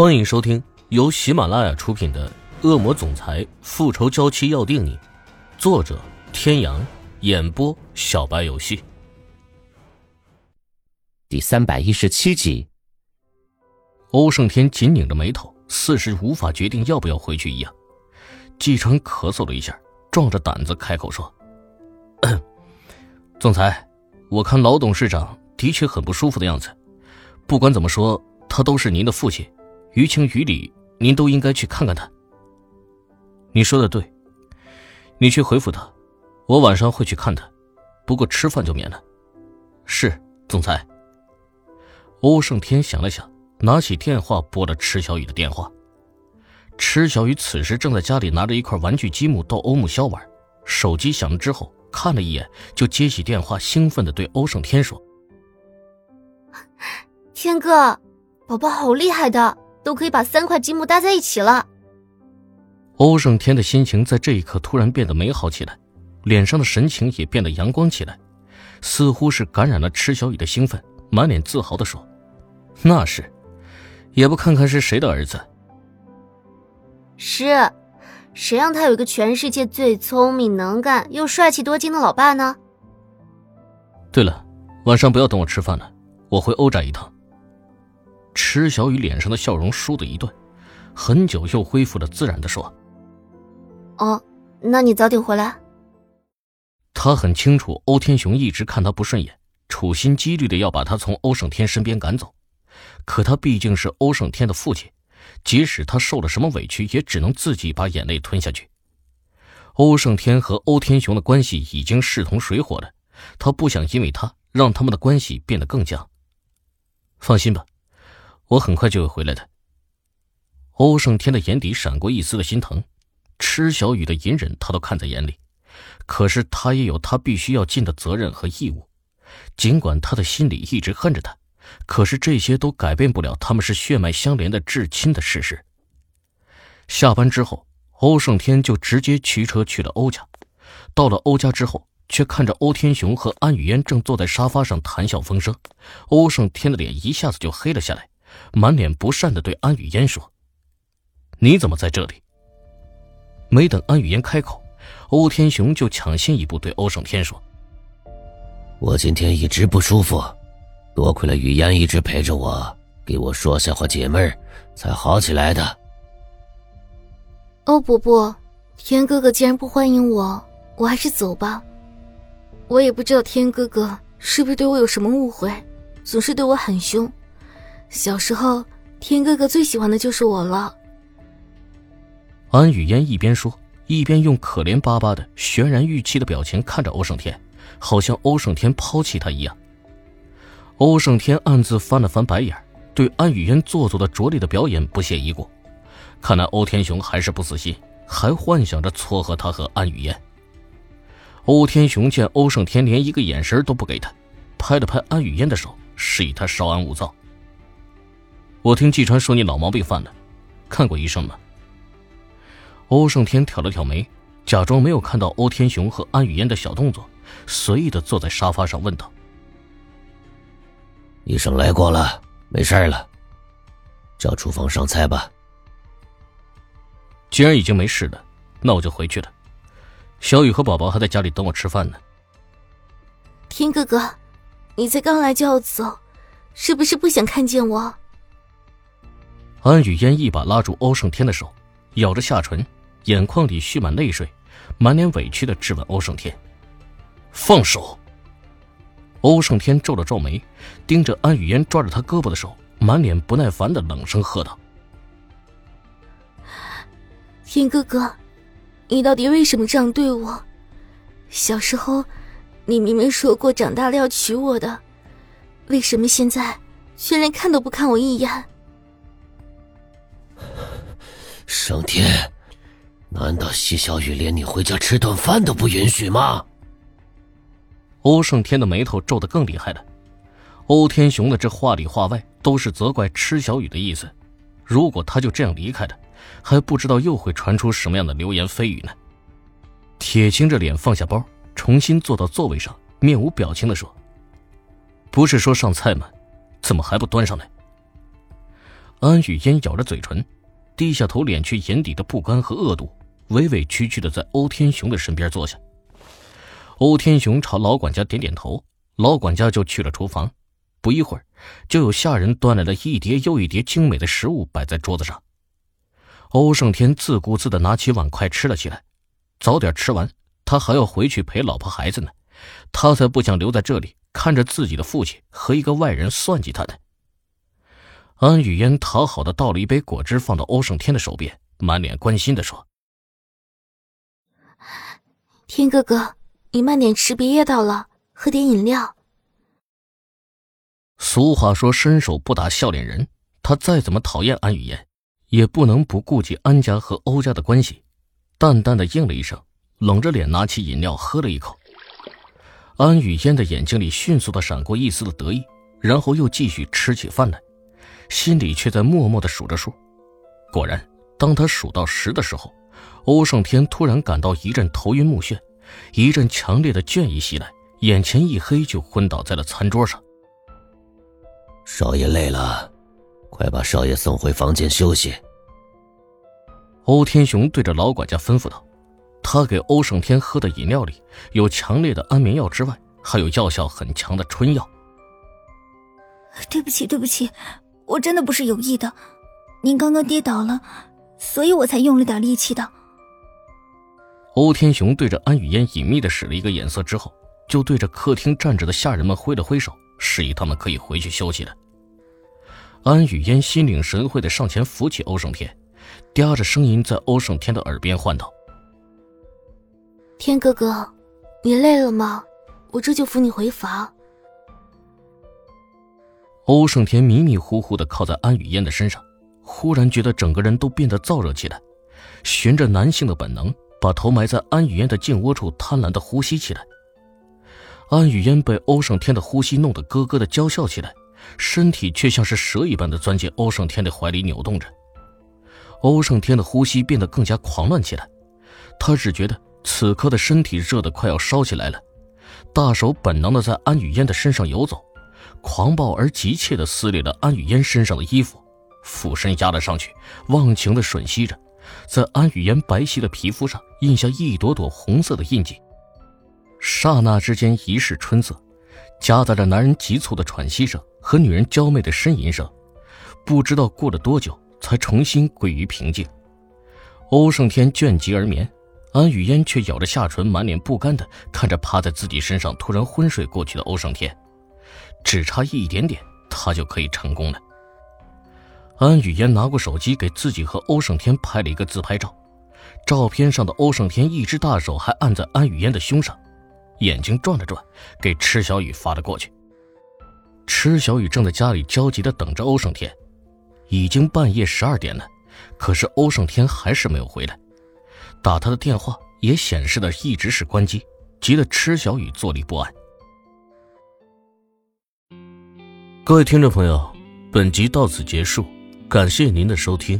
欢迎收听由喜马拉雅出品的《恶魔总裁复仇娇妻要定你》，作者：天阳，演播：小白游戏。第三百一十七集。欧胜天紧拧着眉头，似是无法决定要不要回去一样。季川咳嗽了一下，壮着胆子开口说：“总裁，我看老董事长的确很不舒服的样子。不管怎么说，他都是您的父亲。”于情于理，您都应该去看看他。你说的对，你去回复他，我晚上会去看他，不过吃饭就免了。是，总裁。欧胜天想了想，拿起电话拨了池小雨的电话。池小雨此时正在家里拿着一块玩具积木逗欧木萧玩，手机响了之后，看了一眼就接起电话，兴奋的对欧胜天说：“天哥，宝宝好厉害的！”都可以把三块积木搭在一起了。欧胜天的心情在这一刻突然变得美好起来，脸上的神情也变得阳光起来，似乎是感染了池小雨的兴奋，满脸自豪的说：“那是，也不看看是谁的儿子。是，谁让他有一个全世界最聪明、能干又帅气多金的老爸呢？”对了，晚上不要等我吃饭了，我回欧宅一趟。池小雨脸上的笑容倏地一顿，很久又恢复了自然的说：“哦，那你早点回来。”他很清楚欧天雄一直看他不顺眼，处心积虑的要把他从欧胜天身边赶走。可他毕竟是欧胜天的父亲，即使他受了什么委屈，也只能自己把眼泪吞下去。欧胜天和欧天雄的关系已经势同水火了，他不想因为他让他们的关系变得更僵。放心吧。我很快就会回来的。欧胜天的眼底闪过一丝的心疼，池小雨的隐忍他都看在眼里，可是他也有他必须要尽的责任和义务。尽管他的心里一直恨着他，可是这些都改变不了他们是血脉相连的至亲的事实。下班之后，欧胜天就直接驱车去了欧家。到了欧家之后，却看着欧天雄和安雨嫣正坐在沙发上谈笑风生，欧胜天的脸一下子就黑了下来。满脸不善的对安雨嫣说：“你怎么在这里？”没等安雨嫣开口，欧天雄就抢先一步对欧胜天说：“我今天一直不舒服，多亏了雨嫣一直陪着我，给我说笑话解闷儿，才好起来的。”欧伯伯，天哥哥既然不欢迎我，我还是走吧。我也不知道天哥哥是不是对我有什么误会，总是对我很凶。小时候，天哥哥最喜欢的就是我了。安雨嫣一边说，一边用可怜巴巴的、泫然欲泣的表情看着欧胜天，好像欧胜天抛弃他一样。欧胜天暗自翻了翻白眼，对安雨嫣做作的拙劣的表演不屑一顾。看来欧天雄还是不死心，还幻想着撮合他和安雨嫣。欧天雄见欧胜天连一个眼神都不给他，拍了拍安雨嫣的手，示意他稍安勿躁。我听季川说你老毛病犯了，看过医生吗？欧胜天挑了挑眉，假装没有看到欧天雄和安雨嫣的小动作，随意的坐在沙发上问道：“医生来过了，没事了，叫厨房上菜吧。”既然已经没事了，那我就回去了。小雨和宝宝还在家里等我吃饭呢。天哥哥，你才刚来就要走，是不是不想看见我？安雨嫣一把拉住欧胜天的手，咬着下唇，眼眶里蓄满泪水，满脸委屈的质问欧胜天：“放手！”欧胜天皱了皱眉，盯着安雨嫣抓着他胳膊的手，满脸不耐烦的冷声喝道：“天哥哥，你到底为什么这样对我？小时候，你明明说过长大了要娶我的，为什么现在却连看都不看我一眼？”胜天，难道席小雨连你回家吃顿饭都不允许吗？欧胜天的眉头皱得更厉害了。欧天雄的这话里话外都是责怪池小雨的意思。如果他就这样离开了，还不知道又会传出什么样的流言蜚语呢。铁青着脸放下包，重新坐到座位上，面无表情的说：“不是说上菜吗？怎么还不端上来？”安雨嫣咬着嘴唇，低下头，敛去眼底的不甘和恶毒，委委屈屈的在欧天雄的身边坐下。欧天雄朝老管家点点头，老管家就去了厨房。不一会儿，就有下人端来了一碟又一碟精美的食物摆在桌子上。欧胜天自顾自的拿起碗筷吃了起来。早点吃完，他还要回去陪老婆孩子呢。他才不想留在这里看着自己的父亲和一个外人算计他呢。安雨嫣讨好的倒了一杯果汁，放到欧胜天的手边，满脸关心的说：“天哥哥，你慢点吃，别噎到了，喝点饮料。”俗话说：“伸手不打笑脸人。”他再怎么讨厌安雨嫣，也不能不顾及安家和欧家的关系，淡淡的应了一声，冷着脸拿起饮料喝了一口。安雨嫣的眼睛里迅速的闪过一丝的得意，然后又继续吃起饭来。心里却在默默的数着数，果然，当他数到十的时候，欧胜天突然感到一阵头晕目眩，一阵强烈的倦意袭来，眼前一黑，就昏倒在了餐桌上。少爷累了，快把少爷送回房间休息。欧天雄对着老管家吩咐道：“他给欧胜天喝的饮料里有强烈的安眠药之外，还有药效很强的春药。”对不起，对不起。我真的不是有意的，您刚刚跌倒了，所以我才用了点力气的。欧天雄对着安雨嫣隐秘的使了一个眼色之后，就对着客厅站着的下人们挥了挥手，示意他们可以回去休息了。安雨嫣心领神会的上前扶起欧胜天，嗲着声音在欧胜天的耳边唤道：“天哥哥，你累了吗？我这就扶你回房。”欧胜天迷迷糊糊的靠在安雨嫣的身上，忽然觉得整个人都变得燥热起来，循着男性的本能，把头埋在安雨嫣的颈窝处，贪婪的呼吸起来。安雨嫣被欧胜天的呼吸弄得咯咯的娇笑起来，身体却像是蛇一般的钻进欧胜天的怀里扭动着。欧胜天的呼吸变得更加狂乱起来，他只觉得此刻的身体热得快要烧起来了，大手本能的在安雨嫣的身上游走。狂暴而急切地撕裂了安雨嫣身上的衣服，俯身压了上去，忘情地吮吸着，在安雨嫣白皙的皮肤上印下一朵朵红色的印记。刹那之间，一世春色，夹杂着男人急促的喘息声和女人娇媚的呻吟声，不知道过了多久，才重新归于平静。欧胜天倦极而眠，安雨嫣却咬着下唇，满脸不甘地看着趴在自己身上突然昏睡过去的欧胜天。只差一点点，他就可以成功了。安雨嫣拿过手机，给自己和欧胜天拍了一个自拍照。照片上的欧胜天，一只大手还按在安雨嫣的胸上，眼睛转了转，给池小雨发了过去。池小雨正在家里焦急地等着欧胜天，已经半夜十二点了，可是欧胜天还是没有回来。打他的电话也显示的一直是关机，急得池小雨坐立不安。各位听众朋友，本集到此结束，感谢您的收听。